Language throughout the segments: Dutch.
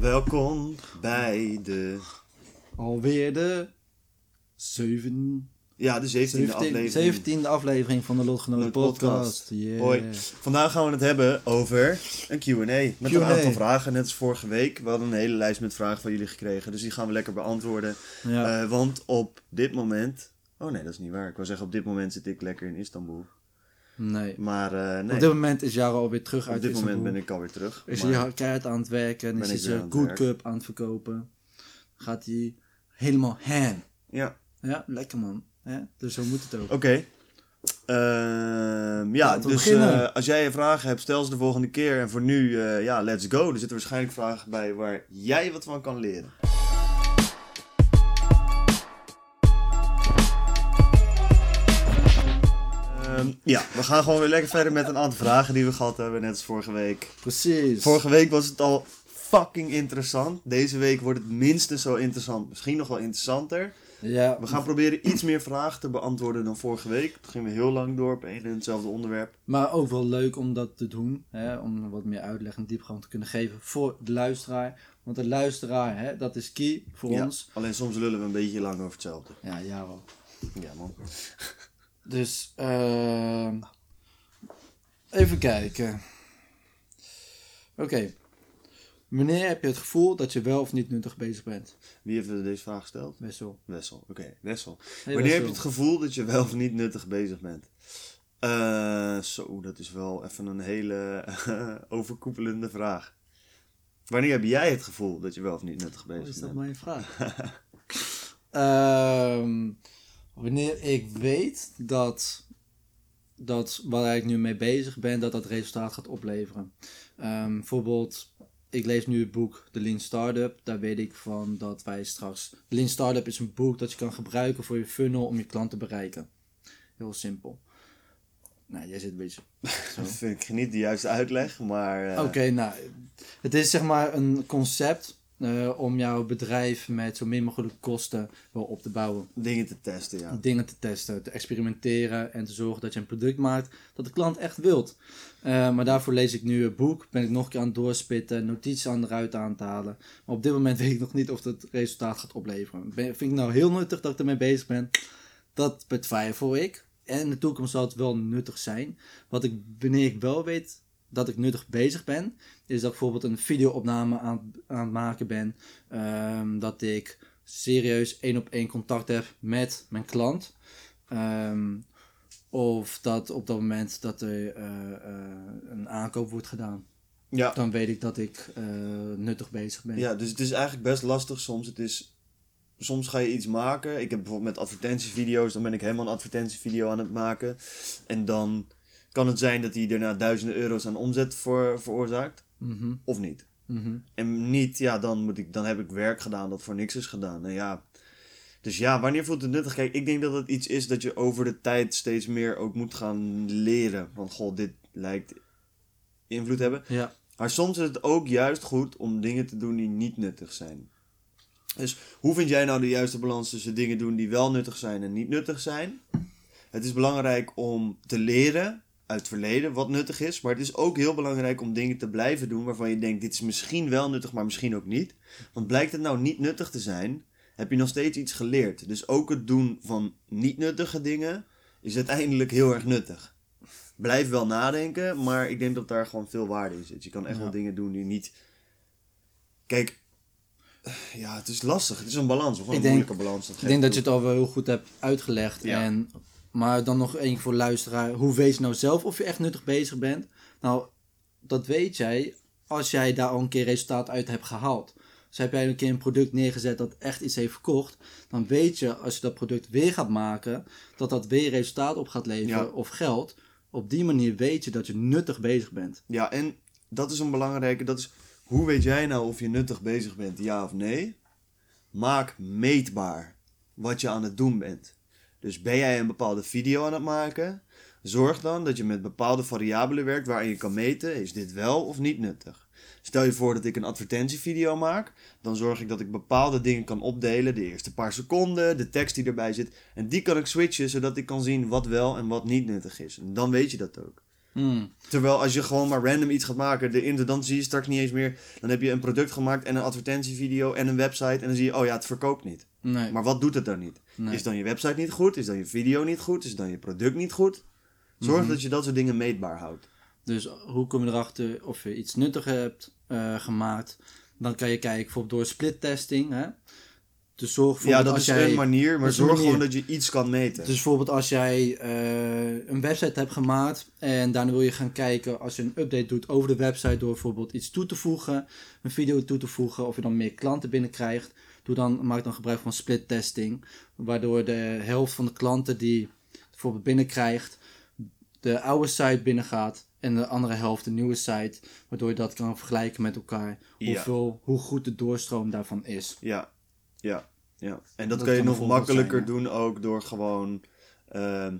Welkom bij de, Alweer de zeven, ja, de 17e 17 aflevering. 17e aflevering van de Lotgenoten podcast. podcast. Yeah. Hoi. Vandaag gaan we het hebben over een Q&A met een aantal vragen, net als vorige week. We hadden een hele lijst met vragen van jullie gekregen, dus die gaan we lekker beantwoorden. Ja. Eh, want op dit moment... Oh nee, dat is niet waar. Ik wil zeggen, op dit moment zit ik lekker in Istanbul. Nee. Maar eh, nee, Op dit moment is Jaro alweer terug op uit dit moment ben ik alweer terug. Is hij keihard aan het werken en is hij zijn Good. Cup aan het verkopen. Gaat hij helemaal ham. Ja, Ja, lekker man. Ja, dus zo moet het ook. oké. Ehm, ja, dus eh, als jij vragen hebt, stel ze de volgende keer. En voor nu, eh, ja, let's go. Er zitten waarschijnlijk vragen bij waar jij wat van kan leren. Ja, we gaan gewoon weer lekker verder met een aantal vragen die we gehad hebben, net als vorige week. Precies. Vorige week was het al fucking interessant. Deze week wordt het minstens zo interessant. Misschien nog wel interessanter. Ja, We gaan proberen iets meer vragen te beantwoorden dan vorige week. Toen gingen we heel lang door op één en hetzelfde onderwerp. maar ook wel leuk om dat te doen. Hè, om wat meer uitleg en diepgang te kunnen geven voor de luisteraar. Want de luisteraar, hè, dat is key voor Ja, ons. Alleen soms lullen we een beetje lang over hetzelfde. Ja, Jaro. Ja, man. Dus, ehm even kijken. Oké. Wanneer heb je het gevoel dat je wel of niet nuttig bezig bent? Wie heeft deze vraag gesteld? Wessel. Wessel. Oké, Wessel. Hey, Wanneer heb je het gevoel dat je wel of niet nuttig bezig bent? Eh, zo, dat is wel even een hele overkoepelende vraag. Wanneer heb jij het gevoel dat je wel of niet nuttig bezig Oh, is dat bent? mijn vraag? Ehm, wanneer ik weet dat, dat waar ik nu mee bezig ben, dat dat resultaat gaat opleveren. Ehm, bijvoorbeeld, ik lees nu het boek The Lean Startup. Daar weet ik van dat wij straks... The Lean Startup is een boek dat je kan gebruiken voor je funnel om je klant te bereiken. Heel simpel. Nou, jij zit een beetje... Zo. Dat vind ik niet de juiste uitleg, maar... eh, Oké, nou, het is zeg maar een concept eh, om jouw bedrijf met zo min mogelijk kosten wel op te bouwen. Dingen te testen, ja. Dingen te testen, te experimenteren en te zorgen dat je een product maakt dat de klant echt wilt. Eh, maar daarvoor lees ik nu een boek, ben ik nog een keer aan het doorspitten, notities aan eruit aan te halen. Maar op dit moment weet ik nog niet of het resultaat gaat opleveren. Ben, vind ik nou heel nuttig dat ik ermee bezig ben? Dat betwijfel ik. En in de toekomst zal het wel nuttig zijn. Wat ik, wanneer ik wel weet dat ik nuttig bezig ben, is dat ik bijvoorbeeld een videoopname aan, aan het maken ben. Ehm, dat ik serieus één op één contact heb met mijn klant. Ehm, of dat op dat moment dat er eh, eh, een aankoop wordt gedaan. Ja. Dan weet ik dat ik eh, nuttig bezig ben. Ja, dus het is eigenlijk best lastig soms. Het is, soms ga je iets maken. Ik heb bijvoorbeeld met advertentievideo's, dan ben ik helemaal een advertentievideo aan het maken. En dan kan het zijn dat hij daarna duizenden euro's aan omzet voor, veroorzaakt. Mhm, Of niet. mhm. En niet, ja, dan, moet ik, dan heb ik werk gedaan dat voor niks is gedaan. En ja, dus ja, wanneer voelt het nuttig? Kijk, ik denk dat het iets is dat je over de tijd steeds meer ook moet gaan leren. Van, goh, dit lijkt invloed hebben. Ja, Maar soms is het ook juist goed om dingen te doen die niet nuttig zijn. Dus hoe vind jij nou de juiste balans tussen dingen doen die wel nuttig zijn en niet nuttig zijn? Het is belangrijk om te leren uit het verleden wat nuttig is. Maar het is ook heel belangrijk om dingen te blijven doen waarvan je denkt: dit is misschien wel nuttig, maar misschien ook niet. Want blijkt het nou niet nuttig te zijn, heb je nog steeds iets geleerd. Dus ook het doen van niet nuttige dingen is uiteindelijk heel erg nuttig. Blijf wel nadenken, maar ik denk dat daar gewoon veel waarde in zit. Je kan echt Ja. wel dingen doen die niet. Kijk, ja, het is lastig. Het is een balans. Of een denk- moeilijke balans. ik denk dat je het al wel heel goed hebt uitgelegd. Ja. En, maar dan nog één voor luisteraar. Hoe weet je nou zelf of je echt nuttig bezig bent? Nou, dat weet jij als jij daar al een keer resultaat uit hebt gehaald. Dus heb jij een keer een product neergezet dat echt iets heeft verkocht, dan weet je als je dat product weer gaat maken, dat dat weer resultaat op gaat leveren Ja. of geld. Op die manier weet je dat je nuttig bezig bent. Ja, en dat is een belangrijke. Dat is, hoe weet jij nou of je nuttig bezig bent, ja of nee? Maak meetbaar wat je aan het doen bent. Dus ben jij een bepaalde video aan het maken? Zorg dan dat je met bepaalde variabelen werkt waarin je kan meten: is dit wel of niet nuttig? Stel je voor dat ik een advertentievideo maak, dan zorg ik dat ik bepaalde dingen kan opdelen. De eerste paar seconden, de tekst die erbij zit. En die kan ik switchen zodat ik kan zien wat wel en wat niet nuttig is. En dan weet je dat ook. Hmm. Terwijl als je gewoon maar random iets gaat maken, de dan zie je straks niet eens meer. Dan heb je een product gemaakt en een advertentievideo en een website. En dan zie je, oh ja, het verkoopt niet. Nee. Maar wat doet het dan niet? Nee. Is dan je website niet goed? Is dan je video niet goed? Is dan je product niet goed? Zorg Mhm. dat je dat soort dingen meetbaar houdt. Dus hoe kom je erachter of je iets nuttigs hebt eh, gemaakt? Dan kan je kijken bijvoorbeeld door split testing. Hè? Dus zorg voor Ja, dat als is jij, een manier, maar zorg manier. gewoon dat je iets kan meten. Dus bijvoorbeeld als jij eh, een website hebt gemaakt en daarna wil je gaan kijken als je een update doet over de website door bijvoorbeeld iets toe te voegen, een video toe te voegen, of je dan meer klanten binnenkrijgt, doe dan, maak dan gebruik van split testing, waardoor de helft van de klanten die bijvoorbeeld binnenkrijgt, de oude site binnengaat en de andere helft de nieuwe site, waardoor je dat kan vergelijken met elkaar, Ja. hoeveel, hoe goed de doorstroom daarvan is. Ja, ja, ja. En dat, Dat kan je nog makkelijker zijn, doen ook door gewoon ehm,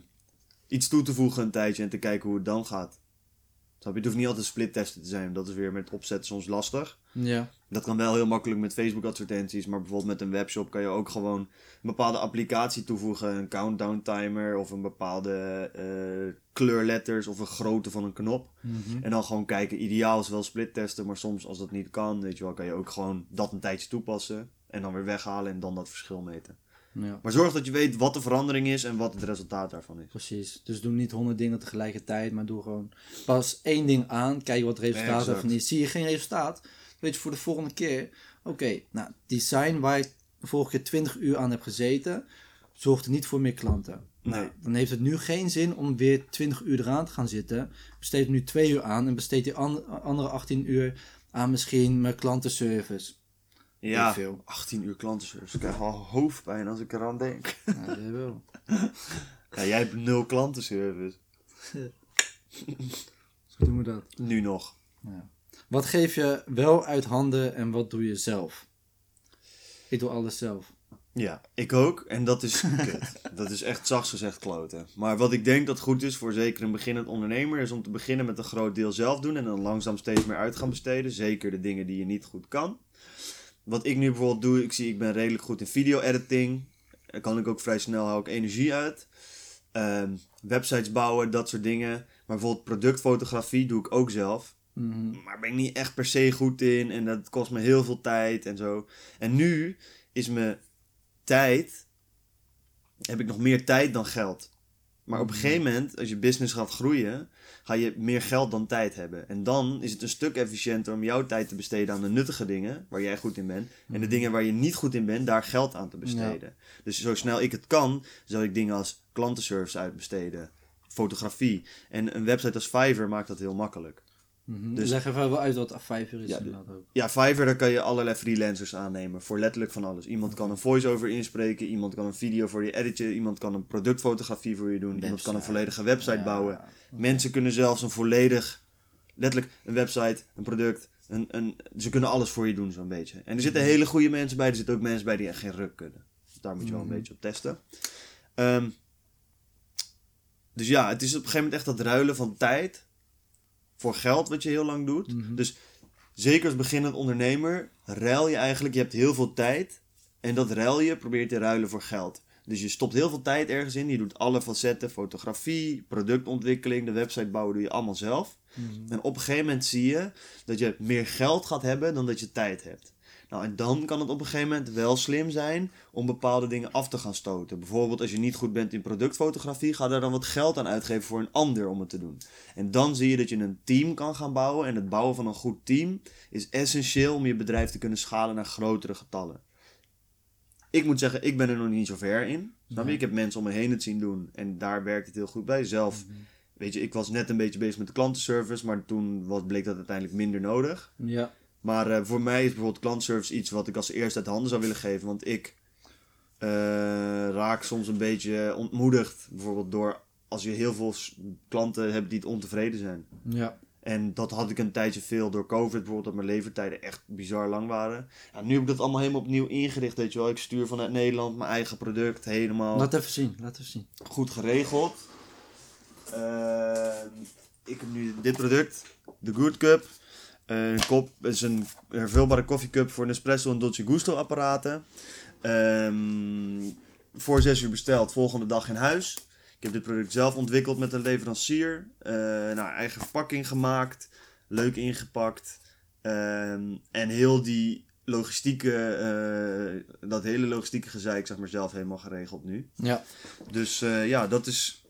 iets toe te voegen een tijdje en te kijken hoe het dan gaat. Snap je? Het hoeft niet altijd split testen te zijn. Dat is weer met opzet soms lastig. Ja, Dat kan wel heel makkelijk met Facebook advertenties, maar bijvoorbeeld met een webshop kan je ook gewoon een bepaalde applicatie toevoegen, een countdown timer of een bepaalde eh, kleurletters of een grootte van een knop. Mhm. En dan gewoon kijken, ideaal is wel split testen, maar soms als dat niet kan, weet je wel, kan je ook gewoon dat een tijdje toepassen en dan weer weghalen en dan dat verschil meten. Ja. Maar zorg dat je weet wat de verandering is en wat het resultaat daarvan is. Precies. Dus doe niet honderd dingen tegelijkertijd, maar doe gewoon pas één ding aan. Kijk wat het resultaat Exact. ervan is. Zie je geen resultaat, weet je voor de volgende keer. Oké, nou, design waar ik de vorige keer 20 uur aan heb gezeten, zorgt er niet voor meer klanten. Nee. Nou, dan heeft het nu geen zin om weer 20 uur eraan te gaan zitten. Besteed nu 2 uur aan en besteed die an- andere 18 uur aan misschien mijn klantenservice. Ja, Heel veel. 18 uur klantenservice. Ik krijg al hoofdpijn als ik eraan denk. Ja, dat wel. Ja, jij hebt nul klantenservice. Zo doen we dat. Nu nog. Wat geef je wel uit handen en wat doe je zelf? Ik doe alles zelf. Ja, ik ook. En dat is kut. Dat is echt zachts gezegd kloten. Maar wat ik denk dat goed is voor zeker een beginnend ondernemer... is om te beginnen met een groot deel zelf doen... en dan langzaam steeds meer uit gaan besteden. Zeker de dingen die je niet goed kan. Wat ik nu bijvoorbeeld doe... ik zie, ik ben redelijk goed in video-editing. Daar kan ik ook vrij snel, hou ik energie uit. Ehm, websites bouwen, dat soort dingen. Maar bijvoorbeeld productfotografie doe ik ook zelf. Mhm. Maar ben ik niet echt per se goed in. En dat kost me heel veel tijd en zo. En nu is mijn tijd. Heb ik nog meer tijd dan geld. Maar op een gegeven moment, als je business gaat groeien, ga je meer geld dan tijd hebben. En dan is het een stuk efficiënter om jouw tijd te besteden aan de nuttige dingen, waar jij goed in bent. En de dingen waar je niet goed in bent, daar geld aan te besteden. Dus zo snel ik het kan, zal ik dingen als klantenservice uitbesteden, fotografie. En een website als Fiverr maakt dat heel makkelijk. Mhm. Dus- Leg even wel uit wat A5 is. Ja, inderdaad ook. Ja, Fiverr, daar kan je allerlei freelancers aannemen. Voor letterlijk van alles. Iemand kan een voice-over inspreken. Iemand kan een video voor je editen. Iemand kan een productfotografie voor je doen. Iemand kan een volledige website Ja, bouwen. Mensen kunnen zelfs een volledig... Letterlijk een website, een product. Een, een, ze kunnen alles voor je doen zo'n beetje. En er zitten hele goede mensen bij. Er zitten ook mensen bij die echt geen ruk kunnen. Dus daar moet je wel een Mhm. beetje op testen. Ehm, dus ja, het is op een gegeven moment echt dat ruilen van tijd... voor geld wat je heel lang doet. Mhm. Dus zeker als beginnend ondernemer, ruil je eigenlijk, je hebt heel veel tijd. En dat ruil je, probeer je te ruilen voor geld. Dus je stopt heel veel tijd ergens in. Je doet alle facetten, fotografie, productontwikkeling, de website bouwen doe je allemaal zelf. Mhm. En op een gegeven moment zie je dat je meer geld gaat hebben dan dat je tijd hebt. Nou, en dan kan het op een gegeven moment wel slim zijn om bepaalde dingen af te gaan stoten. Bijvoorbeeld als je niet goed bent in productfotografie, ga daar dan wat geld aan uitgeven voor een ander om het te doen. En dan zie je dat je een team kan gaan bouwen. En het bouwen van een goed team is essentieel om je bedrijf te kunnen schalen naar grotere getallen. Ik moet zeggen, ik ben er nog niet zo ver in. Snap je? Ik heb mensen om me heen het zien doen en daar werkt het heel goed bij. Zelf, weet je, ik was net een beetje bezig met de klantenservice, maar toen was, bleek dat uiteindelijk minder nodig. Ja. Maar eh, voor mij is bijvoorbeeld klantenservice iets wat ik als eerste uit handen zou willen geven. Want ik eh, raak soms een beetje ontmoedigd. Bijvoorbeeld door als je heel veel klanten hebt die ontevreden zijn. Ja. En dat had ik een tijdje veel door COVID bijvoorbeeld, dat mijn levertijden echt bizar lang waren. Ja, nu heb ik dat allemaal helemaal opnieuw ingericht, weet je wel. Ik stuur vanuit Nederland mijn eigen product, helemaal Laat even zien, laat even zien. goed geregeld. Eh, ik heb nu dit product, de Good Cup. Een kop is een hervulbare koffiecup voor Nespresso en Dolce Gusto apparaten. Ehm, voor 6 uur besteld, volgende dag in huis. Ik heb dit product zelf ontwikkeld met een leverancier. Eh, nou, eigen verpakking gemaakt, leuk ingepakt. Ehm, en heel die logistieke, eh, dat hele logistieke gezeik, zeg maar, zelf helemaal geregeld nu. Ja, Dus eh, ja, dat is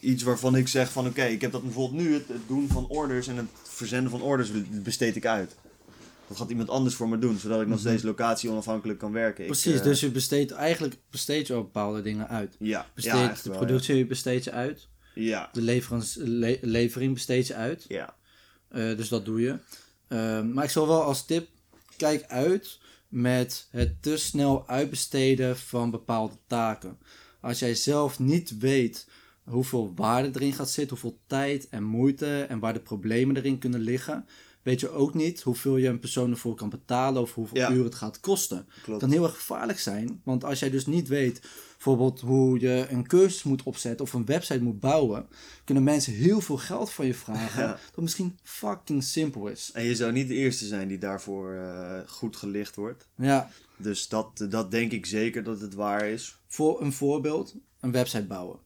iets waarvan ik zeg van oké, ik heb dat bijvoorbeeld nu, het, het doen van orders en het verzenden van orders besteed ik uit. Dat gaat iemand anders voor me doen, zodat ik nog steeds locatie onafhankelijk kan werken. Ik, Mhm. precies. eh, dus je besteedt eigenlijk besteed je ook bepaalde dingen uit. ja, Besteed, ja, de wel, productie besteed je uit. Ja. De le- levering besteed je uit. ja. Eh, dus dat doe je. Ehm, maar ik zal wel als tip, kijk uit met het te snel uitbesteden van bepaalde taken. Als jij zelf niet weet hoeveel waarde erin gaat zitten, hoeveel tijd en moeite en waar de problemen erin kunnen liggen, weet je ook niet hoeveel je een persoon ervoor kan betalen of hoeveel Ja. uur het gaat kosten. Klopt. kan heel erg gevaarlijk zijn. Want als jij dus niet weet, bijvoorbeeld hoe je een cursus moet opzetten of een website moet bouwen, kunnen mensen heel veel geld van je vragen. Ja. Dat misschien fucking simpel is. En je zou niet de eerste zijn die daarvoor eh, goed gelicht wordt. Ja, Dus dat, dat denk ik zeker dat het waar is. voor een voorbeeld, een website bouwen.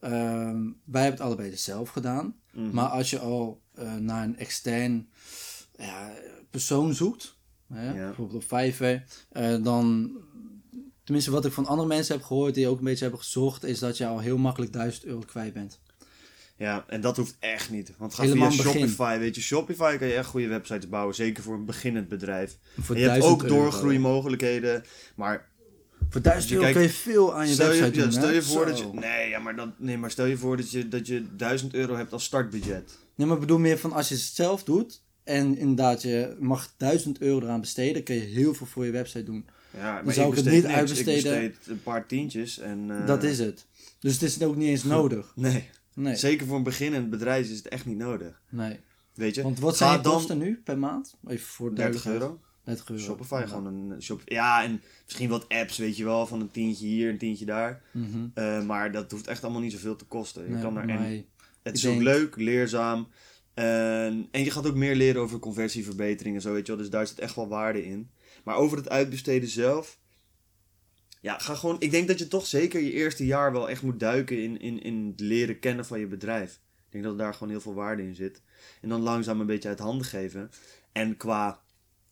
Ehm, wij hebben het allebei dus zelf gedaan. Mhm. Maar als je al eh, naar een extern ja, persoon zoekt, hè, Ja. bijvoorbeeld op Fiverr, eh, dan, tenminste wat ik van andere mensen heb gehoord die ook een beetje hebben gezocht, is dat je al heel makkelijk 1000 euro kwijt bent. Ja, en dat hoeft echt niet. Want ga Helemaal via het begin. Shopify. Weet je, Shopify kan je echt goede websites bouwen. Zeker voor een beginnend bedrijf. En je hebt 1000 ook doorgroeimogelijkheden. Maar Voor 1000 Je euro kun je veel aan je stel je, website ja, doen. stel je voor Zo. dat je. Nee, ja, maar, dat, nee, maar stel je voor dat je, dat je 1000 euro hebt als startbudget. Nee, maar ik bedoel meer van als je het zelf doet en inderdaad je mag 1000 euro eraan besteden, kun je heel veel voor je website doen. Ja, maar zou ik het besteed niet niks. uitbesteden. Ik besteed een paar tientjes. En, eh, Dat is het. Dus het is ook niet eens nodig. Nee. Nee. Zeker voor een beginnend bedrijf is het echt niet nodig. nee. Weet je? Want wat zijn dan kosten nu per maand? Even voor 30 duidelijkheid. euro. 30 euro. Shopify, Ja. gewoon een shop. Ja, en misschien wat apps, weet je wel, van een tientje hier, een tientje daar. Mhm. Eh, maar dat hoeft echt allemaal niet zoveel te kosten. Je Nee, kan er, en het is ook leuk, leerzaam. En, en je gaat ook meer leren over conversieverbetering en zo, weet je wel. Dus daar zit echt wel waarde in. Maar over het uitbesteden zelf. Ja, ga gewoon. Ik denk dat je toch zeker je eerste jaar wel echt moet duiken in, in, in het leren kennen van je bedrijf. Ik denk dat daar gewoon heel veel waarde in zit. En dan langzaam een beetje uit handen geven. En qua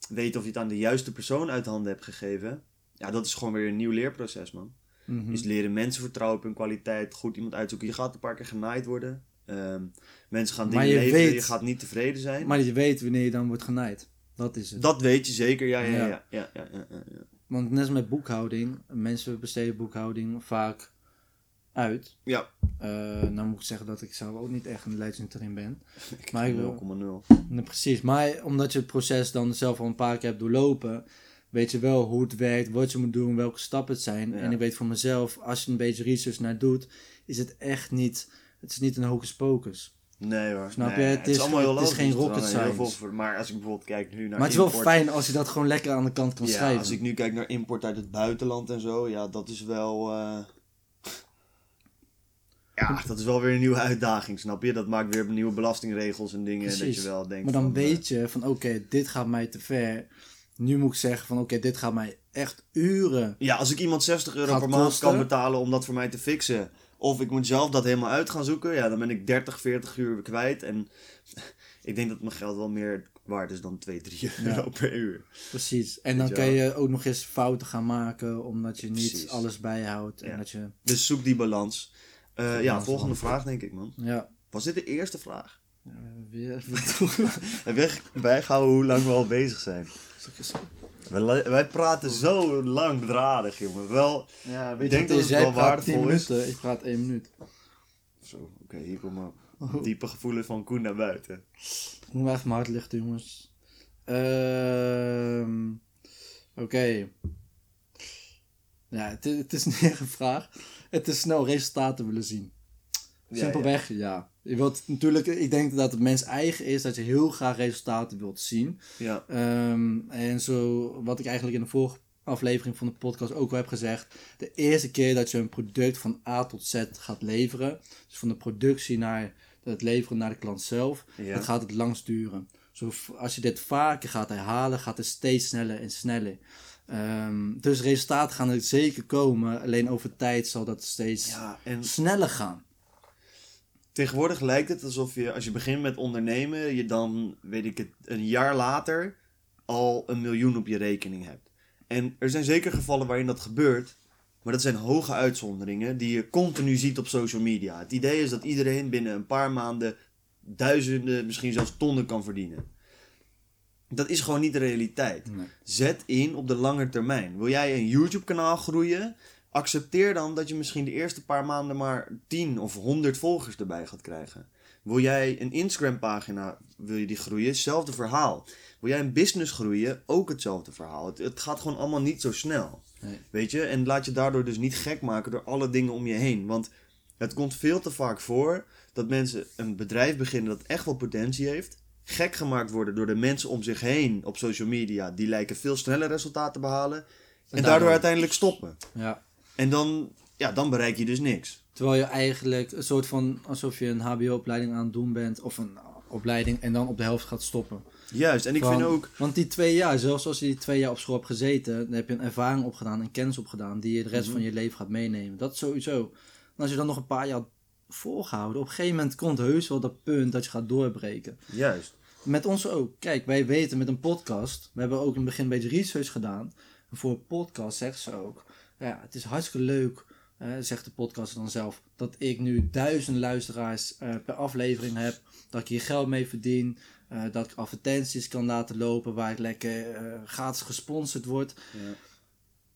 weten of je het aan de juiste persoon uit handen hebt gegeven. Ja, dat is gewoon weer een nieuw leerproces, man. Mhm. Is leren mensen vertrouwen op hun kwaliteit, goed iemand uitzoeken. Je gaat een paar keer genaaid worden. Ehm, mensen gaan dingen je leveren, weet- je gaat niet tevreden zijn. Maar je weet wanneer je dan wordt genaaid. Dat is het. Dat weet je zeker, ja, ja, ja, ja, ja, ja. Want net als met boekhouding, mensen besteden boekhouding vaak uit. Ja. Eh, nou moet ik zeggen dat ik zelf ook niet echt een legend erin ben. Ik Maar ik wil- 0,0. Nee, precies, maar omdat je het proces dan zelf al een paar keer hebt doorlopen, weet je wel hoe het werkt, wat je moet doen, welke stappen het zijn. Ja. En ik weet voor mezelf, als je een beetje research naar doet, is het echt niet, het is niet een hocus pocus. Nee hoor. Snap je? Het is- allemaal heel het is geen rocket science. veel maar als ik bijvoorbeeld kijk nu naar maar het is wel fijn als je dat gewoon lekker aan de kant kan Ja, schrijven. als ik nu kijk naar import uit het buitenland en zo, ja, dat is wel. eh, Ja, dat is wel weer een nieuwe uitdaging, snap je? Dat maakt weer nieuwe belastingregels en dingen. Dat je wel denkt. maar dan van, eh, weet je van oké, dit gaat mij te ver. Nu moet ik zeggen van oké, dit gaat mij echt uren. Ja, als ik iemand 60 euro per maand kan betalen om dat voor mij te fixen. Of ik moet zelf dat helemaal uit gaan zoeken. Ja, dan ben ik 30, 40 uur kwijt. En ik denk dat mijn geld wel meer waard is dan 2, 3 euro per uur. Precies. En dan kan je ook nog eens fouten gaan maken, omdat je niet Precies. alles bijhoudt. En Ja. dat je, Dus zoek die balans. Eh, ja, volgende vraag denk ik, man. ja. Was dit de eerste vraag? Ja, weer bijgehouden hoe lang we al bezig zijn? Wij, wij praten zo langdradig, jongen. Wel, Ja, Ik weet denk je, dat het is? wel jij praat 10 waardevol is. minuten, ik praat 1 minuut. zo, oké, hier komen diepe gevoelens van Koen naar buiten. Ik moet even mijn hart lichten, jongens. Ehm Oké. Ja, het, is- het is niet echt een vraag. Het is snel resultaten willen zien. Ja, Simpelweg, ja. Je wilt natuurlijk, ik denk dat het mens eigen is dat je heel graag resultaten wilt zien. Ja, Ehm, en zo, wat ik eigenlijk in de vorige aflevering van de podcast ook al heb gezegd. De eerste keer dat je een product van A tot Z gaat leveren. Dus van de productie naar het leveren naar de klant zelf. Ja. Dan gaat het langst duren. Zo, als je dit vaker gaat herhalen, gaat het steeds sneller en sneller. Ehm, dus resultaten gaan er zeker komen. Alleen over tijd zal dat steeds ja en sneller gaan. tegenwoordig lijkt het alsof je, als je begint met ondernemen, je dan, weet ik het, een jaar later al een miljoen op je rekening hebt. En er zijn zeker gevallen waarin dat gebeurt, maar dat zijn hoge uitzonderingen die je continu ziet op social media. Het idee is dat iedereen binnen een paar maanden duizenden, misschien zelfs tonnen kan verdienen. Dat is gewoon niet de realiteit. Nee. Zet in op de lange termijn. Wil jij een YouTube-kanaal groeien? Accepteer dan dat je misschien de eerste paar maanden maar 10 of 100 volgers erbij gaat krijgen. Wil jij een Instagram-pagina, wil je die groeien? Hetzelfde verhaal. Wil jij een business groeien? Ook hetzelfde verhaal. Het, het gaat gewoon allemaal niet zo snel. Nee. Weet je? En laat je daardoor dus niet gek maken door alle dingen om je heen. Want het komt veel te vaak voor dat mensen een bedrijf beginnen dat echt wel potentie heeft. Gek gemaakt worden door de mensen om zich heen op social media. Die lijken veel sneller resultaten te behalen. En, daardoor daardoor- uiteindelijk stoppen. Ja. En dan, ja, dan bereik je dus niks. Terwijl je eigenlijk een soort van alsof je een HBO-opleiding aan het doen bent of een opleiding en dan op de helft gaat stoppen. Juist. En ik Van- vind ook. Want die twee jaar, zelfs als je die twee jaar op school hebt gezeten, dan heb je een ervaring opgedaan, een kennis opgedaan die je de rest Mhm. van je leven gaat meenemen. Dat sowieso. En als je dan nog een paar jaar volgehouden, op een gegeven moment komt heus wel dat punt dat je gaat doorbreken. Juist. Met ons ook. Kijk, wij weten met een podcast, we hebben ook in het begin een beetje research gedaan. En voor een podcast zegt ze ook, ja, het is hartstikke leuk, eh, zegt de podcaster dan zelf, dat ik nu duizend luisteraars eh, per aflevering heb, dat ik hier geld mee verdien, eh, dat ik advertenties kan laten lopen waar ik lekker gratis gesponsord word. Ja.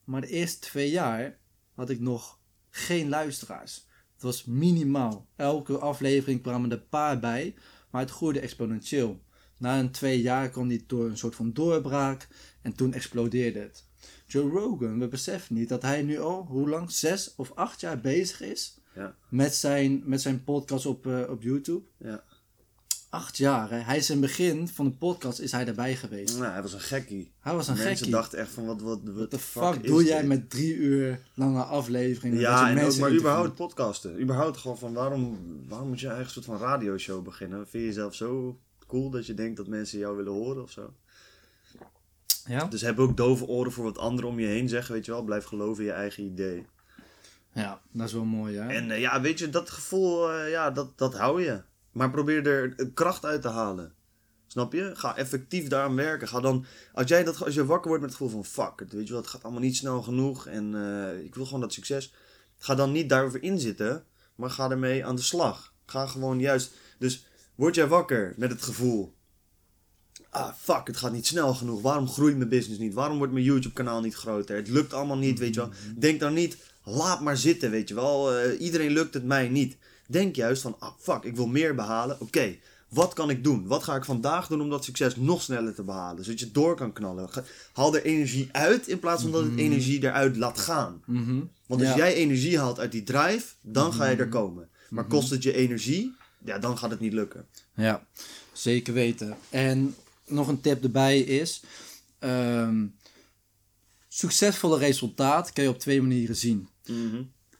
Maar de eerste twee jaar had ik nog geen luisteraars. Het was minimaal. Elke aflevering kwamen er een paar bij, maar het groeide exponentieel. Na een twee jaar kwam die door een soort van doorbraak en toen explodeerde het. Joe Rogan, we beseffen niet dat hij nu al, hoe lang, zes of acht jaar bezig is Ja. met zijn, met zijn podcast op, eh, op YouTube. Ja. Acht jaar, hè? Hij is in het begin van de podcast is hij daarbij geweest. Nou, hij was een gekkie. Hij was een Mensen gekkie. dachten echt van wat, wat, wat de fuck, doe jij dit? met drie uur lange afleveringen? Ja, en ook mensen maar überhaupt podcasten. Überhaupt gewoon van waarom, waarom moet je een eigen soort van radioshow beginnen? Vind je jezelf zo cool dat je denkt dat mensen jou willen horen of zo? Ja? Dus heb ook dove oren voor wat anderen om je heen zeggen, weet je wel. Blijf geloven in je eigen idee. ja, dat is wel mooi, hè? En eh, ja, weet je, dat gevoel, eh, ja, dat, dat hou je. Maar probeer er kracht uit te halen. Snap je? Ga effectief daaraan werken. Ga dan, als, jij dat, als je wakker wordt met het gevoel van fuck, het, weet je wel, het gaat allemaal niet snel genoeg en eh, ik wil gewoon dat succes. Ga dan niet daarover inzitten, maar ga ermee aan de slag. Ga gewoon juist, dus word jij wakker met het gevoel, ah fuck, het gaat niet snel genoeg. Waarom groeit mijn business niet? Waarom wordt mijn YouTube kanaal niet groter? Het lukt allemaal niet, weet je wel. Denk dan niet, laat maar zitten, weet je wel. Eh, iedereen lukt het mij niet. Denk juist van, ah fuck, ik wil meer behalen. Oké, wat kan ik doen? Wat ga ik vandaag doen om dat succes nog sneller te behalen? Zodat je door kan knallen. Haal er energie uit in plaats van dat het energie eruit laat gaan. Mhm. Want als Ja. jij energie haalt uit die drive, dan ga je er komen. Maar kost het je energie, ja, dan gaat het niet lukken. Ja, zeker weten. En nog een tip erbij is: ehm, succesvolle resultaat kan je op twee manieren zien.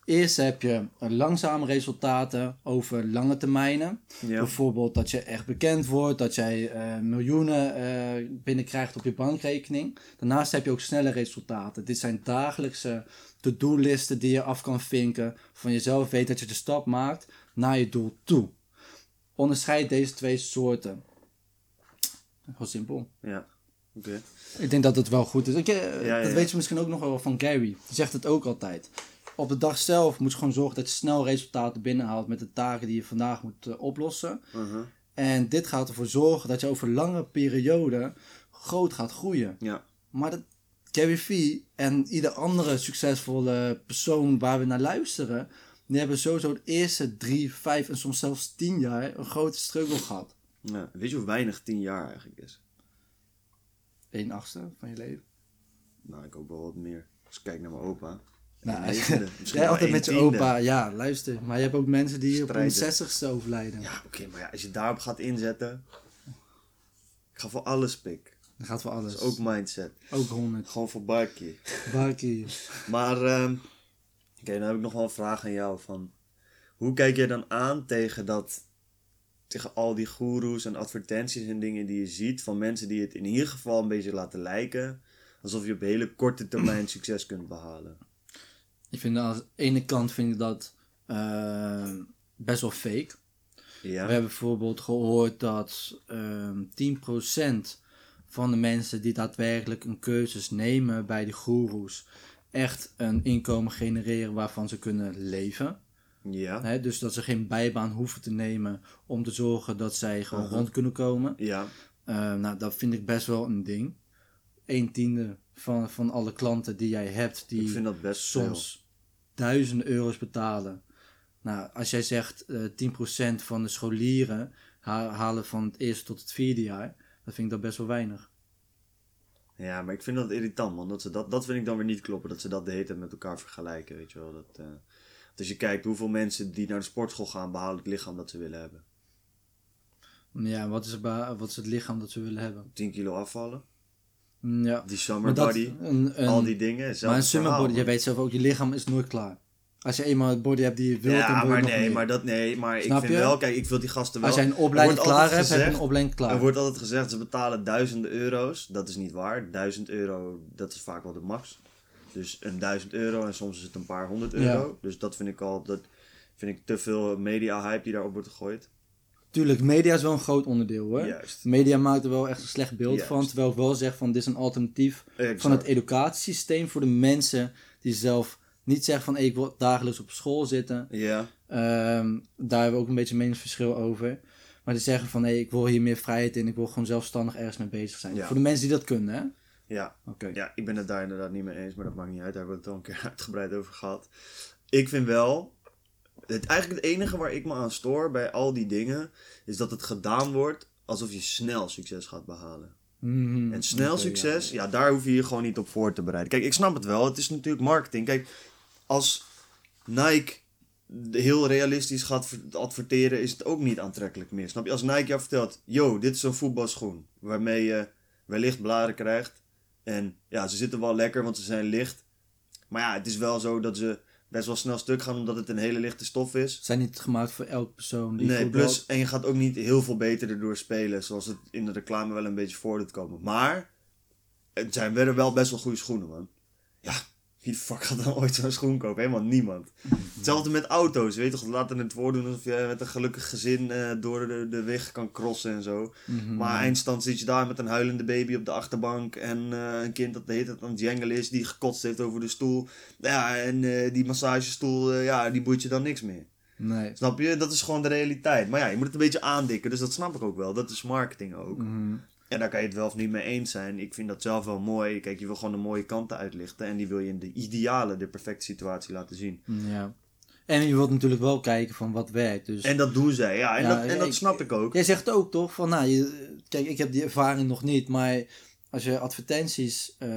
Eerst heb je langzame resultaten over lange termijnen. Ja. Bijvoorbeeld dat je echt bekend wordt, dat jij eh, miljoenen eh, binnenkrijgt op je bankrekening. Daarnaast heb je ook snelle resultaten. Dit zijn dagelijkse to-do-listen die je af kan vinken. Van jezelf weet dat je de stap maakt naar je doel toe. Onderscheid deze twee soorten. Heel simpel. Ja, oké. Ik denk dat het wel goed is. Ik, eh, Ja, ja, dat weet je misschien ook nog wel van Gary. Die zegt het ook altijd. Op de dag zelf moet je gewoon zorgen dat je snel resultaten binnenhaalt met de taken die je vandaag moet eh, oplossen. Uh-huh. En dit gaat ervoor zorgen dat je over lange perioden groot gaat groeien. Ja. Maar dat Gary Vee en ieder andere succesvolle persoon waar we naar luisteren, die hebben sowieso de eerste drie, vijf en soms zelfs tien jaar een grote struggle gehad. ja. Weet je hoe weinig 10 jaar eigenlijk is? Eén achtste van je leven. Nou, ik ook wel wat meer. Als ik kijk naar mijn opa. Nou, jij altijd met je opa, ja, luister. Maar je hebt ook mensen die op hun Strijden. 60ste overlijden. Ja, oké, maar ja, als je daarop gaat inzetten. Ik ga voor alles pik. Dat gaat voor alles. Dat is ook mindset. Ook 100. Gewoon voor Barkie. Barkie. Maar, ehm, oké, dan heb ik nog wel een vraag aan jou. Van, hoe kijk jij dan aan tegen dat, tegen al die goeroes en advertenties en dingen die je ziet van mensen die het in ieder geval een beetje laten lijken, alsof je op hele korte termijn succes kunt behalen? Ik vind aan de ene kant vind ik dat eh, best wel fake. Ja, We hebben bijvoorbeeld gehoord dat ehm 10% van de mensen die daadwerkelijk een cursus nemen bij de goeroes echt een inkomen genereren waarvan ze kunnen leven. ja, dus dat ze geen bijbaan hoeven te nemen om te zorgen dat zij gewoon rond kunnen komen. ja, Eh, nou, dat vind ik best wel een ding. Een tiende van, van alle klanten die jij hebt, die ik vind dat best soms duizenden euro's betalen. Nou, als jij zegt eh 10% van de scholieren ha- halen van het eerste tot het vierde jaar, dan vind ik dat best wel weinig. veel. Ja, maar ik vind dat irritant, man. Dat, ze dat, dat vind ik dan weer niet kloppen, dat ze dat de hele tijd met elkaar vergelijken, weet je wel. Dat, eh, als je kijkt hoeveel mensen die naar de sportschool gaan, behalen het lichaam dat ze willen hebben. Ja, wat is, wat is het lichaam dat ze willen hebben? 10 kilo afvallen, Ja, die summer maar dat, body, een, een, al die dingen. maar een summer verhaal, body, je weet zelf ook, je lichaam is nooit klaar. Als je eenmaal het body hebt die je wilt, dan Ja, je maar nog nee, meer. maar dat nee, maar Snap ik vind je? wel, kijk, ik wil die gasten wel. Als jij een opleiding klaar hebt, heb je een opleiding klaar. Er wordt altijd gezegd, ze betalen duizenden euro's. Dat is niet waar. 1000 euro, dat is vaak wel de max. Dus een 1000 euro en soms is het een paar honderd Ja. euro. Dus dat vind ik al, dat vind ik te veel media-hype die daarop wordt gegooid. Tuurlijk, media is wel een groot onderdeel hoor. Juist. Media maakt er wel echt een slecht beeld Juist. van. Terwijl ik wel zeg van dit is een alternatief Exact. van het educatiesysteem voor de mensen die zelf niet zeggen van hey, ik wil dagelijks op school zitten. Ja, Ehm, daar hebben we ook een beetje een meningsverschil over. Maar die zeggen van hey, ik wil hier meer vrijheid in. Ik wil gewoon zelfstandig ergens mee bezig zijn. Ja. Voor de mensen die dat kunnen hè. ja, Oké. ja, ik ben het daar inderdaad niet mee eens, maar dat maakt niet uit. Daar hebben we het al een keer uitgebreid over gehad. Ik vind wel, het, eigenlijk het enige waar ik me aan stoor bij al die dingen, is dat het gedaan wordt alsof je snel succes gaat behalen. Mhm, En snel succes, ja. daar hoef je je gewoon niet op voor te bereiden. Kijk, ik snap het wel. Het is natuurlijk marketing. Kijk, als Nike heel realistisch gaat ver- adverteren, is het ook niet aantrekkelijk meer. Snap je? Als Nike jou vertelt, yo, dit is een voetbalschoen. Waarmee je wellicht blaren krijgt. En ja, ze zitten wel lekker, want ze zijn licht. Maar ja, het is wel zo dat ze best wel snel stuk gaan, omdat het een hele lichte stof is. Zijn niet gemaakt voor elke persoon die Nee, plus, en je gaat ook niet heel veel beter erdoor spelen, zoals het in de reclame wel een beetje voor doet komen. Maar, het zijn wel best wel goede schoenen, man. Ja, wie de fuck gaat dan ooit zo'n schoen kopen? Helemaal niemand. Hetzelfde met auto's, weet je toch? Laten het voordoen alsof je met een gelukkig gezin eh, door de, de weg kan crossen en zo. Mhm. Maar eindstand zit je daar met een huilende baby op de achterbank en eh, een kind dat de hele tijd aan het jengelen is, die gekotst heeft over de stoel. Ja, en eh, die massagestoel, ja, die boeit je dan niks meer. Nee. Snap je? Dat is gewoon de realiteit. Maar ja, je moet het een beetje aandikken. Dus dat snap ik ook wel. Dat is marketing ook. Mhm. En daar kan je het wel of niet mee eens zijn. Ik vind dat zelf wel mooi. Kijk, je wil gewoon de mooie kanten uitlichten. En die wil je in de ideale, de perfecte situatie laten zien. Ja. En je wilt natuurlijk wel kijken van wat werkt. Dus En dat doen zij. Ja, en, Ja, dat, en dat snap ik ook. Jij zegt ook toch van, nou, je, kijk, ik heb die ervaring nog niet, maar als je advertenties eh,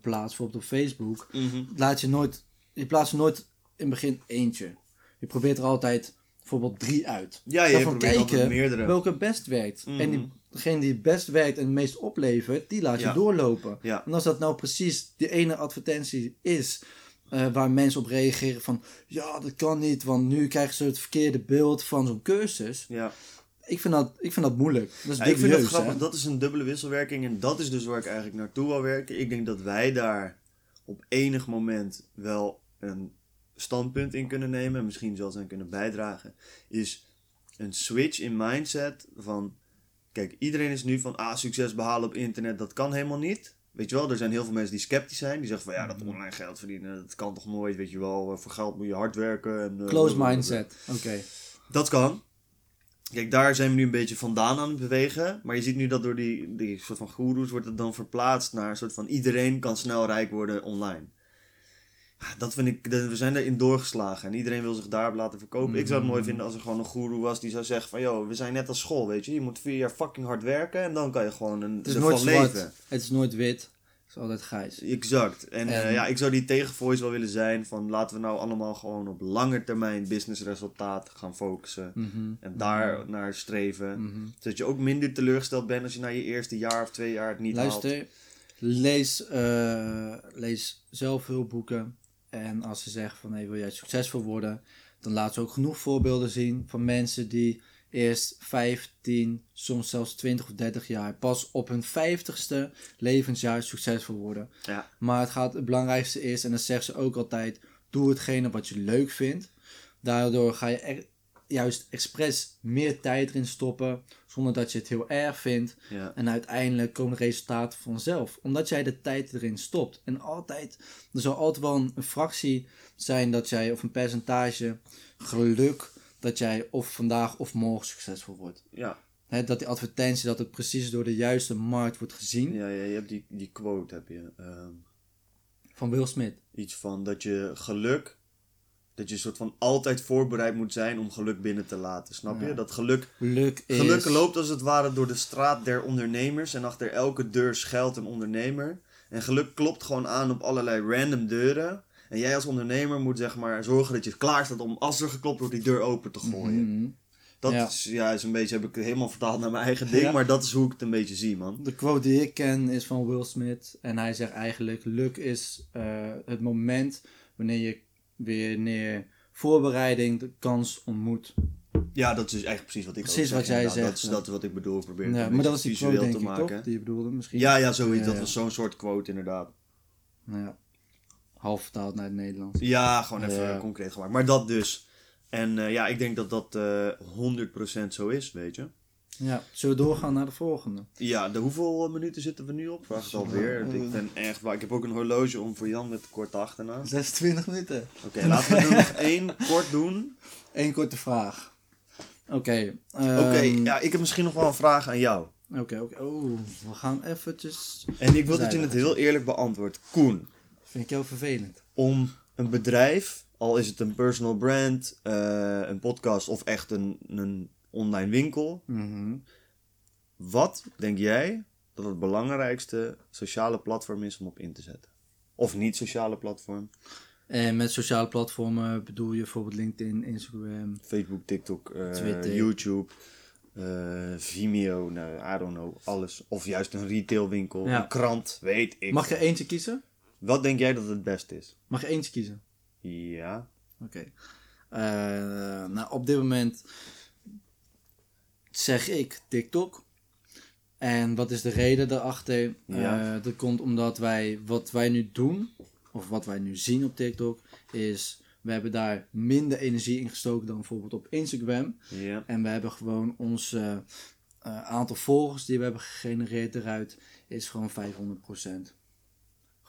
plaatst, bijvoorbeeld op Facebook, Mhm. laat je nooit, je plaatst er nooit in het begin eentje. Je probeert er altijd bijvoorbeeld drie uit. Ja, je Daarvan kijken meerdere. welke best werkt. Mhm. En die, degene die het best werkt en het meest oplevert, die laat je Ja. doorlopen. Ja. En als dat nou precies die ene advertentie is, eh, waar mensen op reageren van, ja, dat kan niet, want nu krijgen ze het verkeerde beeld van zo'n cursus. Ja. Ik vind dat, ik vind dat moeilijk. Dat is Ja, ik vind dat grappig. hè? Dat is een dubbele wisselwerking. En dat is dus waar ik eigenlijk naartoe wil werken. Ik denk dat wij daar op enig moment wel een standpunt in kunnen nemen. En misschien zelfs aan kunnen bijdragen. Is een switch in mindset van... Kijk, iedereen is nu van... Ah, succes behalen op internet, dat kan helemaal niet. Weet je wel, er zijn heel veel mensen die sceptisch zijn. Die zeggen van ja, dat online geld verdienen, dat kan toch nooit. Weet je wel, voor geld moet je hard werken. En, eh, Close mindset. Oké. Dat kan. Kijk, daar zijn we nu een beetje vandaan aan het bewegen. Maar je ziet nu dat door die, die soort van goeroes wordt het dan verplaatst naar een soort van iedereen kan snel rijk worden online. Dat vind ik, we zijn erin doorgeslagen en iedereen wil zich daarop laten verkopen. Ik zou het mooi vinden als er gewoon een goeroe was die zou zeggen van... Yo, we zijn net als school, weet je. Je moet vier jaar fucking hard werken en dan kan je gewoon een, Het is nooit zwart. leven. Het is nooit wit. is altijd grijs. Exact. En, eh, ja, ik zou die tegenvoice wel willen zijn van laten we nou allemaal gewoon op lange termijn businessresultaat gaan focussen. Mhm. En daar naar streven. Mhm. Zodat je ook minder teleurgesteld bent als je na je eerste jaar of twee jaar het niet haalt. Luister, lees, eh, lees zelf veel boeken. En als ze zeggen van hey, wil jij succesvol worden, dan laat ze ook genoeg voorbeelden zien van mensen die eerst 15, soms zelfs 20 of 30 jaar pas op hun 50ste levensjaar succesvol worden. Ja. Maar het, gaat, het belangrijkste is, en dat zeggen ze ook altijd, doe hetgene wat je leuk vindt. Daardoor ga je er, juist expres meer tijd erin stoppen, zonder dat je het heel erg vindt. Ja. En uiteindelijk komen de resultaten vanzelf. Omdat jij de tijd erin stopt. En altijd, er zal altijd wel een, een fractie zijn dat jij, of een percentage geluk, dat jij of vandaag of morgen succesvol wordt. Ja. Dat die advertentie, dat het precies door de juiste markt wordt gezien. Ja, ja, je hebt die, die quote heb je. ehm, Van Will Smith. iets van dat je geluk, dat je soort van altijd voorbereid moet zijn om geluk binnen te laten. Snap je? Ja. Dat geluk, Geluk is... geluk loopt als het ware door de straat der ondernemers en achter elke deur schuilt een ondernemer. En geluk klopt gewoon aan op allerlei random deuren. En jij als ondernemer moet zeg maar zorgen dat je klaar staat om als er geklopt wordt die deur open te gooien. Mhm. Dat Ja. is, ja, is een beetje, heb ik helemaal vertaald naar mijn eigen ding, Ja. maar dat is hoe ik het een beetje zie, man. De quote die ik ken is van Will Smith. En hij zegt eigenlijk: geluk is eh, het moment wanneer je wanneer voorbereiding de kans ontmoet. Ja, dat is eigenlijk precies wat ik ook Precies zeg, wat jij inderdaad. zegt, Dat is ja. dat wat ik bedoel, probeer Ja, maar dat was die visueel quote, te ik, maken. toch? Die je bedoelde misschien. Ja, ja, zoiets. Ja, Dat was zo'n soort quote inderdaad. Nou ja. Half vertaald naar het Nederlands. Ja, gewoon even concreet gemaakt. Maar dat dus. En eh, ja, ik denk dat dat eh 100% zo is, weet je. Ja, zullen we doorgaan naar de volgende? Ja, de hoeveel eh, minuten zitten we nu op? Vraag het alweer. eh, Ik ben echt waar. Ik heb ook een horloge om voor Jan met korte achternaam. 26 minuten. Oké, laten we er nog één kort doen. Eén korte vraag. Oké. Oké, ehm, ja, ik heb misschien nog wel een vraag aan jou. Oké, oké. Oh, we gaan eventjes... En ik wil dat je het heel eerlijk beantwoordt. Koen, Vind ik heel vervelend. om een bedrijf, al is het een personal brand, eh, een podcast of echt een, een online winkel, Mhm. wat denk jij dat het belangrijkste sociale platform is om op in te zetten? Of niet sociale platform? En met sociale platformen bedoel je bijvoorbeeld LinkedIn, Instagram. Facebook, TikTok, eh, Twitter. YouTube, eh, Vimeo, nou, I don't know, alles. Of juist een retailwinkel, Ja. een krant, weet ik. Mag je eentje kiezen? Wat denk jij dat het beste is? Mag je eentje kiezen? Ja. Oké. Eh, nou, op dit moment zeg ik TikTok. En wat is de reden daarachter? Ja. Eh, dat komt omdat wij, wat wij nu doen, of wat wij nu zien op TikTok, is we hebben daar minder energie in gestoken dan bijvoorbeeld op Instagram. Ja. En we hebben gewoon ons eh, eh, aantal volgers die we hebben gegenereerd eruit, is gewoon 500%.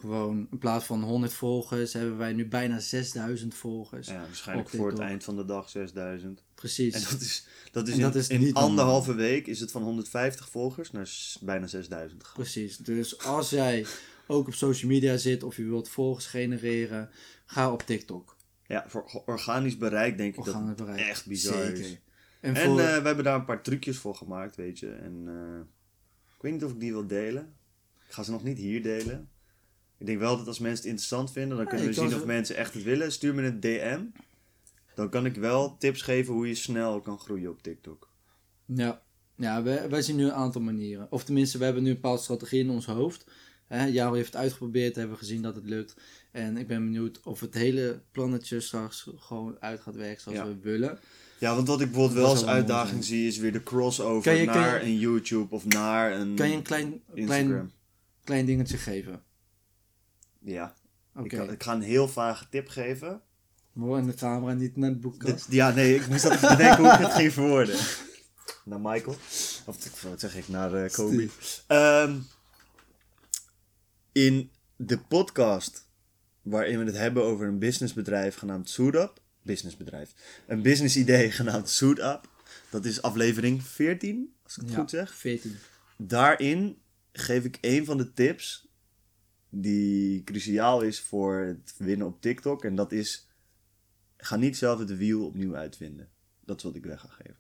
Gewoon in plaats van 100 volgers hebben wij nu bijna 6000 volgers. ja, waarschijnlijk voor het eind van de dag 6000. Precies. En dat is, dat is En in, dat is in anderhalve week is het van 150 volgers naar bijna 6000 gegaan. Precies. Dus als jij ook op social media zit of je wilt volgers genereren, ga op TikTok. Ja, voor organisch bereik denk ik dat echt bizar Zeker. is. En, En voor, eh, we hebben daar een paar trucjes voor gemaakt, weet je. En eh, ik weet niet of ik die wil delen. Ik ga ze nog niet hier delen. Ik denk wel dat als mensen het interessant vinden, dan kunnen we zien of mensen echt het willen. Stuur me een DM. Dan kan ik wel tips geven hoe je snel kan groeien op TikTok. ja, ja wij, wij zien nu een aantal manieren. Of tenminste, we hebben nu een bepaalde strategie in ons hoofd. Hè, Jaro heeft het uitgeprobeerd, hebben we gezien dat het lukt. En ik ben benieuwd of het hele plannetje straks gewoon uit gaat werken zoals Ja. we willen. Ja, want wat ik bijvoorbeeld wel als uitdaging zijn. zie is weer de crossover je- naar je- een YouTube of naar een Kan je een klein, Instagram. klein, klein dingetje geven? Ja, Oké. ik, ga- ik ga een heel vage tip geven. Mooi in de camera, niet naar boekkast. Dit- ja, nee, ik moest dat bedenken hoe ik het ging verwoorden. Naar Michael. Of wat zeg ik, naar eh, Kobe. Ehm, in de podcast waarin we het hebben over een businessbedrijf genaamd SootUp. Businessbedrijf. Een business idee genaamd SootUp. Dat is aflevering 14, als ik het Ja, goed zeg. 14. Daarin geef ik een van de tips die cruciaal is voor het winnen op TikTok. En dat is, ga niet zelf het wiel opnieuw uitvinden. Dat is wat ik weg ga geven.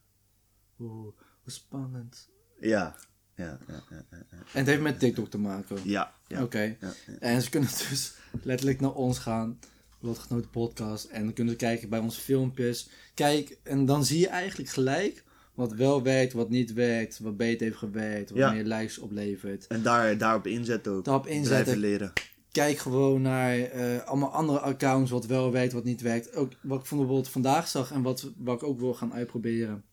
Oeh, hoe spannend. Ja, Ja, ja, ja, ja. En het heeft met TikTok te maken. Ja, ja. Oké. En ze kunnen dus letterlijk naar ons gaan. Lotgenoten podcast. En dan kunnen ze kijken bij onze filmpjes. Kijk, en dan zie je eigenlijk gelijk wat wel werkt, wat niet werkt. Wat beter heeft gewerkt. Wat Ja. meer likes oplevert. En daar, daarop inzetten ook. Daarop inzetten. leren. Kijk gewoon naar eh, allemaal andere accounts. Wat wel werkt, wat niet werkt. Ook wat ik bijvoorbeeld vandaag zag. En wat, wat ik ook wil gaan uitproberen.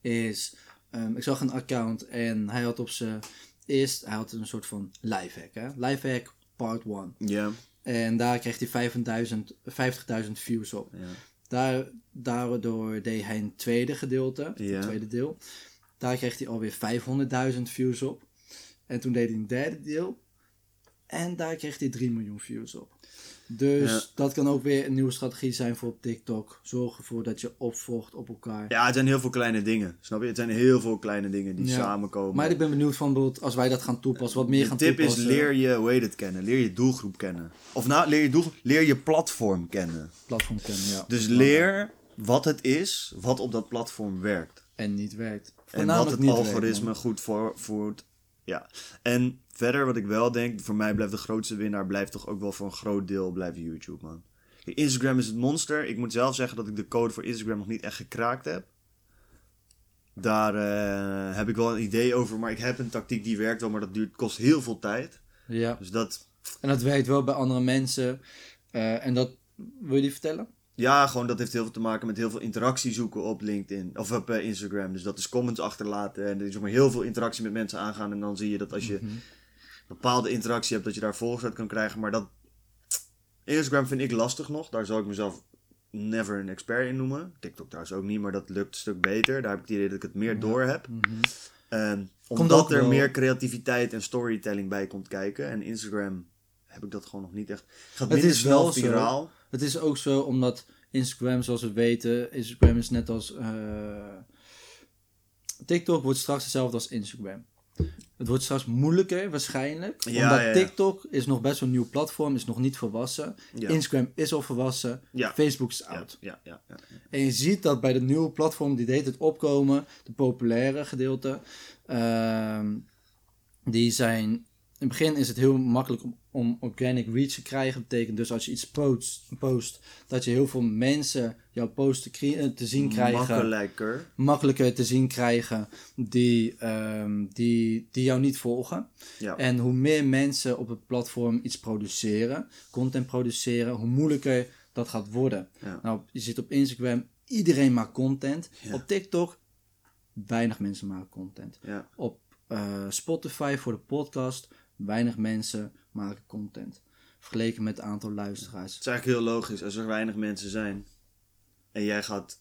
Is, ehm, ik zag een account. En hij had op zijn eerst, hij had een soort van lifehack. Hè? Lifehack part 1. Ja, En daar kreeg hij 5000 50.000 views op. ja. Daar, daardoor deed hij een tweede gedeelte, Ja. een tweede deel. Daar kreeg hij alweer 500.000 views op. En toen deed hij een derde deel. En daar kreeg hij 3 miljoen views op. Dus Ja. dat kan ook weer een nieuwe strategie zijn voor op TikTok. Zorg ervoor dat je opvolgt op elkaar. ja, het zijn heel veel kleine dingen. Snap je? Het zijn heel veel kleine dingen die Ja. samenkomen. Maar ik ben benieuwd van bijvoorbeeld als wij dat gaan toepassen, wat meer De gaan tip is toepassen. leer je, hoe heet het, kennen. Leer je doelgroep kennen. Of nou, leer je doelgroep, leer je platform kennen. platform kennen, ja. Dus leer wat het is, wat op dat platform werkt. En niet werkt. En wat het werkt, algoritme goed voor, voert. Ja. En verder wat ik wel denk, voor mij blijft de grootste winnaar, blijft toch ook wel voor een groot deel blijven YouTube, man. Instagram is het monster. Ik moet zelf zeggen dat ik de code voor Instagram nog niet echt gekraakt heb. Daar eh, heb ik wel een idee over, maar ik heb een tactiek die werkt wel, maar dat duurt, kost heel veel tijd. Ja. Dus dat, En dat werkt wel bij andere mensen. Eh, en dat, wil je die vertellen? ja, gewoon dat heeft heel veel te maken met heel veel interactie zoeken op LinkedIn of op eh, Instagram. Dus dat is comments achterlaten en er is ook maar heel veel interactie met mensen aangaan. En dan zie je dat als je bepaalde interactie hebt, dat je daar volgers uit kan krijgen. Maar dat, Instagram vind ik lastig nog. Daar zal ik mezelf never een expert in noemen. TikTok trouwens ook niet, maar dat lukt een stuk beter. Daar heb ik het idee dat ik het meer door heb. Ehm, Komt omdat er wel- meer creativiteit en storytelling bij komt kijken. En Instagram heb ik dat gewoon nog niet echt. Gaat Het is wel zo. viraal. Het is ook zo omdat Instagram, zoals we weten, Instagram is net als. eh, TikTok wordt straks hetzelfde als Instagram. Het wordt straks moeilijker waarschijnlijk. Ja, omdat ja, ja. TikTok is nog best wel een nieuw platform, is nog niet volwassen. Instagram is al volwassen. Facebook is oud. ja, ja, ja. En je ziet dat bij de nieuwe platform die deed het opkomen, de populaire gedeelte, ehm, die zijn. In het begin is het heel makkelijk om, om organic reach te krijgen. Dat betekent dus als je iets post, post dat je heel veel mensen jouw post te, te zien krijgen. Makkelijker. Makkelijker te zien krijgen die, ehm, die, die jou niet volgen. Ja. En hoe meer mensen op het platform iets produceren, content produceren, hoe moeilijker dat gaat worden. Ja. Nou, je ziet op Instagram, iedereen maakt content. Ja. Op TikTok, weinig mensen maken content. Op eh, Spotify voor de podcast, weinig mensen maken content. Vergeleken met het aantal luisteraars. Het is eigenlijk heel logisch als er weinig mensen zijn. En jij gaat.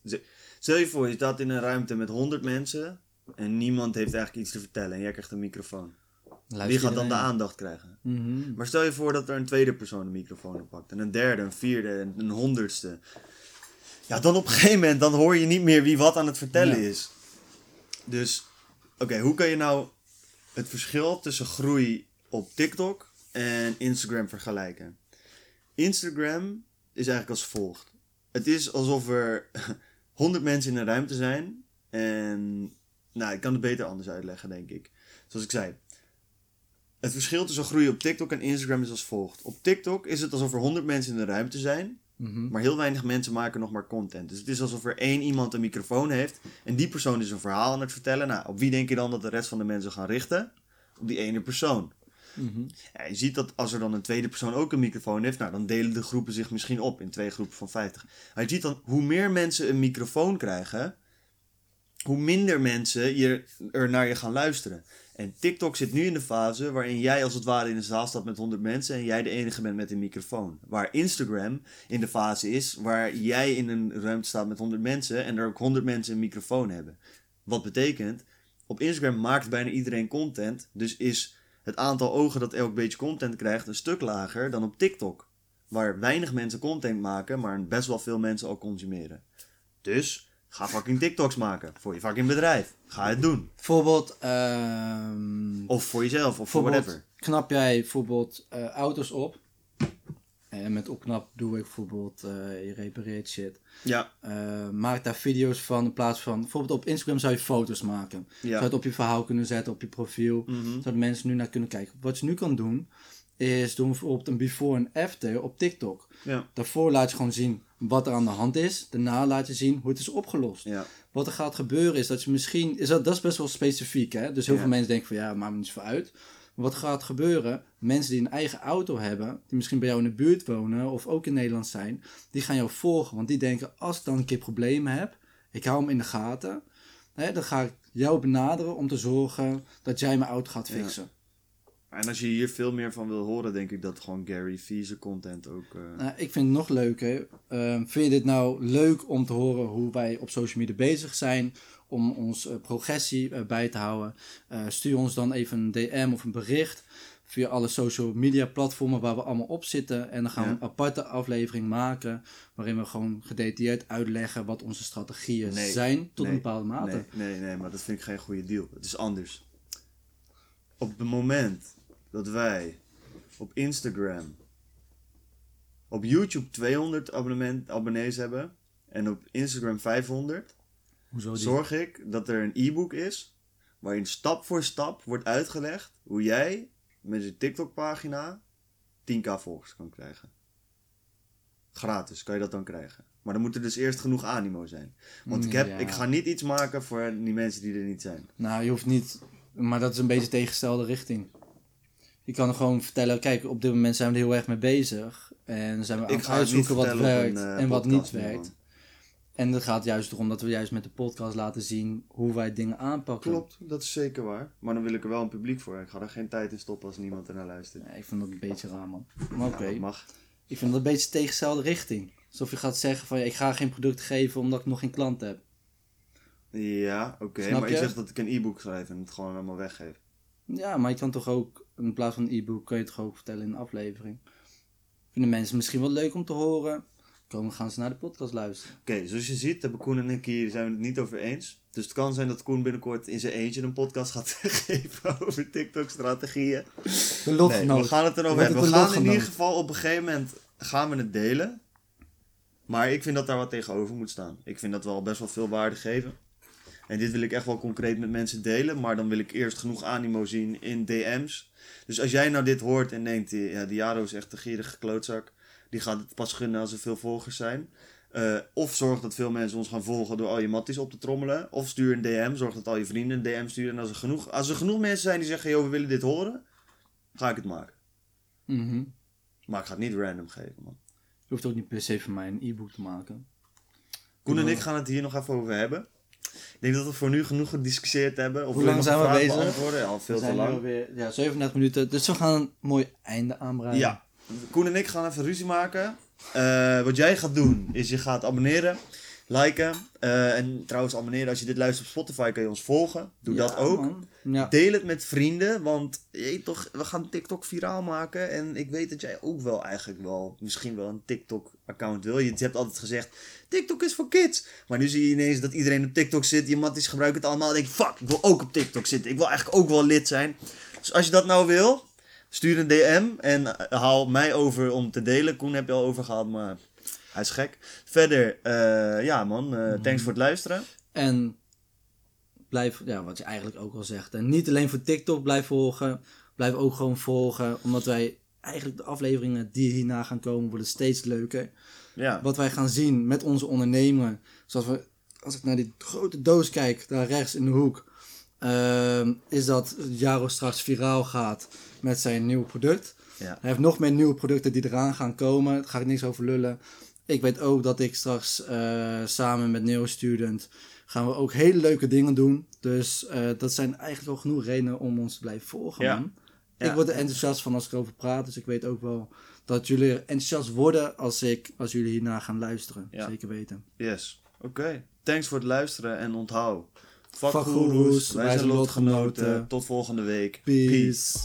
Stel je voor, je staat in een ruimte met 100 mensen. En niemand heeft eigenlijk iets te vertellen. En jij krijgt een microfoon. Wie gaat dan de aandacht krijgen? Mhm. Maar stel je voor dat er een tweede persoon een microfoon oppakt. En een derde, een vierde, en een honderdste. Ja, dan op een gegeven moment dan hoor je niet meer wie wat aan het vertellen Ja. is. Dus, oké, hoe kan je nou het verschil tussen groei op TikTok en Instagram vergelijken? Instagram is eigenlijk als volgt. Het is alsof er 100 mensen in een ruimte zijn. En, nou, ik kan het beter anders uitleggen, denk ik. Zoals ik zei, het verschil tussen groei op TikTok en Instagram is als volgt. Op TikTok is het alsof er 100 mensen in de ruimte zijn, Mhm. maar heel weinig mensen maken nog maar content. Dus het is alsof er één iemand een microfoon heeft en die persoon is een verhaal aan het vertellen. Nou, op wie denk je dan dat de rest van de mensen gaan richten? Op die ene persoon. Ja, je ziet dat als er dan een tweede persoon ook een microfoon heeft, nou, dan delen de groepen zich misschien op in twee groepen van 50. Maar je ziet dan, hoe meer mensen een microfoon krijgen, hoe minder mensen je, er naar je gaan luisteren. En TikTok zit nu in de fase waarin jij als het ware in een zaal staat met 100 mensen en jij de enige bent met een microfoon. Waar Instagram in de fase is waar jij in een ruimte staat met 100 mensen en er ook 100 mensen een microfoon hebben. Wat betekent, op Instagram maakt bijna iedereen content, dus is het aantal ogen dat elk beetje content krijgt een stuk lager dan op TikTok. Waar weinig mensen content maken, maar best wel veel mensen al consumeren. Dus ga fucking TikToks maken voor je fucking bedrijf. Ga het doen. Bijvoorbeeld, ehm, Of voor jezelf, of voor whatever. knap jij bijvoorbeeld eh, auto's op. En met opknap doe ik bijvoorbeeld, eh, je repareert shit. Ja, Eh, maak daar video's van in plaats van, bijvoorbeeld op Instagram zou je foto's maken. Zou ja. het op je verhaal kunnen zetten, op je profiel. Mhm. Zodat mensen nu naar kunnen kijken. Wat je nu kan doen, is doen bijvoorbeeld een before en after op TikTok. Ja, Daarvoor laat je gewoon zien wat er aan de hand is. Daarna laat je zien hoe het is opgelost. ja. Wat er gaat gebeuren is dat je misschien... Is dat, dat is best wel specifiek, hè? Dus heel Ja. veel mensen denken van ja, maakt me niet zo uit. Wat gaat gebeuren? Mensen die een eigen auto hebben, die misschien bij jou in de buurt wonen of ook in Nederland zijn, die gaan jou volgen. Want die denken, als ik dan een keer problemen heb, ik hou hem in de gaten, hè, dan ga ik jou benaderen om te zorgen dat jij mijn auto gaat Ja. fixen. En als je hier veel meer van wil horen, denk ik dat gewoon Gary Vee content ook... eh, Nou, ik vind het nog leuker. Ehm, vind je dit nou leuk om te horen hoe wij op social media bezig zijn? Om ons eh, progressie eh, bij te houden? Eh, stuur ons dan even een DM of een bericht via alle social media platformen waar we allemaal op zitten. En dan gaan we een aparte aflevering maken waarin we gewoon gedetailleerd uitleggen wat onze strategieën Nee. zijn tot Nee. een bepaalde mate. Nee, nee, nee, maar dat vind ik geen goede deal. Het is anders. Op het moment dat wij op Instagram, op YouTube 200 abonnement, abonnees hebben en op Instagram 500, Hoezo die? zorg ik dat er een e-book is waarin stap voor stap wordt uitgelegd hoe jij met je TikTok-pagina 10k volgers kan krijgen. Gratis kan je dat dan krijgen. Maar dan moet er dus eerst genoeg animo zijn. Want ik, heb, Ja. ik ga niet iets maken voor die mensen die er niet zijn. Nou, je hoeft niet, maar dat is een beetje tegengestelde richting. Je kan gewoon vertellen, kijk, op dit moment zijn we er heel erg mee bezig. En zijn we aan Ik het uitzoeken wat werkt een, eh, en wat niet man. En het gaat juist erom dat we juist met de podcast laten zien hoe wij dingen aanpakken. Klopt, dat is zeker waar. Maar dan wil ik er wel een publiek voor. Ik ga er geen tijd in stoppen als niemand ernaar luistert. Nee, ik vind dat een beetje raar, man. Maar oké, Ja, dat mag. ik vind dat een beetje tegengestelde richting. Alsof je gaat zeggen van, ja, ik ga geen product geven omdat ik nog geen klant heb. Ja, oké. Maar je je? zegt dat ik een e-book schrijf en het gewoon allemaal weggeef. Ja, maar je kan toch ook, in plaats van een e-book, kan je het toch ook vertellen in een aflevering. Vinden mensen misschien wel leuk om te horen? Komen gaan ze naar de podcast luisteren. Oké, zoals je ziet hebben Koen en ik hier zijn we het niet over eens. Dus het kan zijn dat Koen binnenkort in zijn eentje een podcast gaat geven over TikTok-strategieën. Nee, we gaan het erover hebben. We gaan in ieder geval op een gegeven moment gaan we het delen. Maar ik vind dat daar wat tegenover moet staan. Ik vind dat we al best wel veel waarde geven. En dit wil ik echt wel concreet met mensen delen. Maar dan wil ik eerst genoeg animo zien in DM's. Dus als jij nou dit hoort en denkt, ja, die Jaro is echt een gierige klootzak. Die gaat het pas gunnen als er veel volgers zijn. Eh, of zorg dat veel mensen ons gaan volgen door al je matties op te trommelen. Of stuur een DM. Zorg dat al je vrienden een DM sturen. En als er genoeg, als er genoeg mensen zijn die zeggen, joh, we willen dit horen. Ga ik het maken. Mhm. Maar ik ga het niet random geven, man. Je hoeft ook niet per se van mij een e-book te maken. Koen en ik gaan het hier nog even over hebben. Ik denk dat we voor nu genoeg gediscussieerd hebben. Of Hoe lang zijn we bezig? Ja, al veel We te zijn lang. alweer ja, 37 minuten, dus we gaan een mooi einde aanbreiden. Ja. Koen en ik gaan even ruzie maken. Eh, wat jij gaat doen, is je gaat abonneren, liken. eh, en trouwens abonneren, als je dit luistert op Spotify, kan je ons volgen. Doe Ja, dat ook. Ja. Deel het met vrienden, want je toch, we gaan TikTok viraal maken. En ik weet dat jij ook wel eigenlijk wel, misschien wel een TikTok-account wil. Je hebt altijd gezegd, TikTok is voor kids. Maar nu zie je ineens dat iedereen op TikTok zit. Je matties gebruiken het allemaal. En denk fuck, ik wil ook op TikTok zitten. Ik wil eigenlijk ook wel lid zijn. Dus als je dat nou wil, stuur een DM en haal mij over om te delen. Koen heb je al overgehaald, maar hij is gek. Verder, eh, ja man, eh, thanks voor het luisteren. En blijf, ja, wat je eigenlijk ook al zegt. En niet alleen voor TikTok blijf volgen. Blijf ook gewoon volgen. Omdat wij eigenlijk de afleveringen die hierna gaan komen worden steeds leuker. Ja, Wat wij gaan zien met onze ondernemer. Zoals we, als ik naar die grote doos kijk, daar rechts in de hoek. ehm, is dat Jaro straks viraal gaat met zijn nieuwe product. ja. Hij heeft nog meer nieuwe producten die eraan gaan komen. Daar ga ik niks over lullen. Ik weet ook dat ik straks eh, samen met Neo Student gaan we ook hele leuke dingen doen. Dus eh, dat zijn eigenlijk al genoeg redenen om ons te blijven volgen, Ja. man. Ja. Ik word er enthousiast van als ik erover praat. Dus ik weet ook wel dat jullie enthousiast worden als, ik, als jullie hierna gaan luisteren. Ja. Zeker weten. Yes, oké. Thanks voor het luisteren en onthoud. Fuck Fuck goeroes, wij zijn lotgenoten. Tot volgende week. Peace.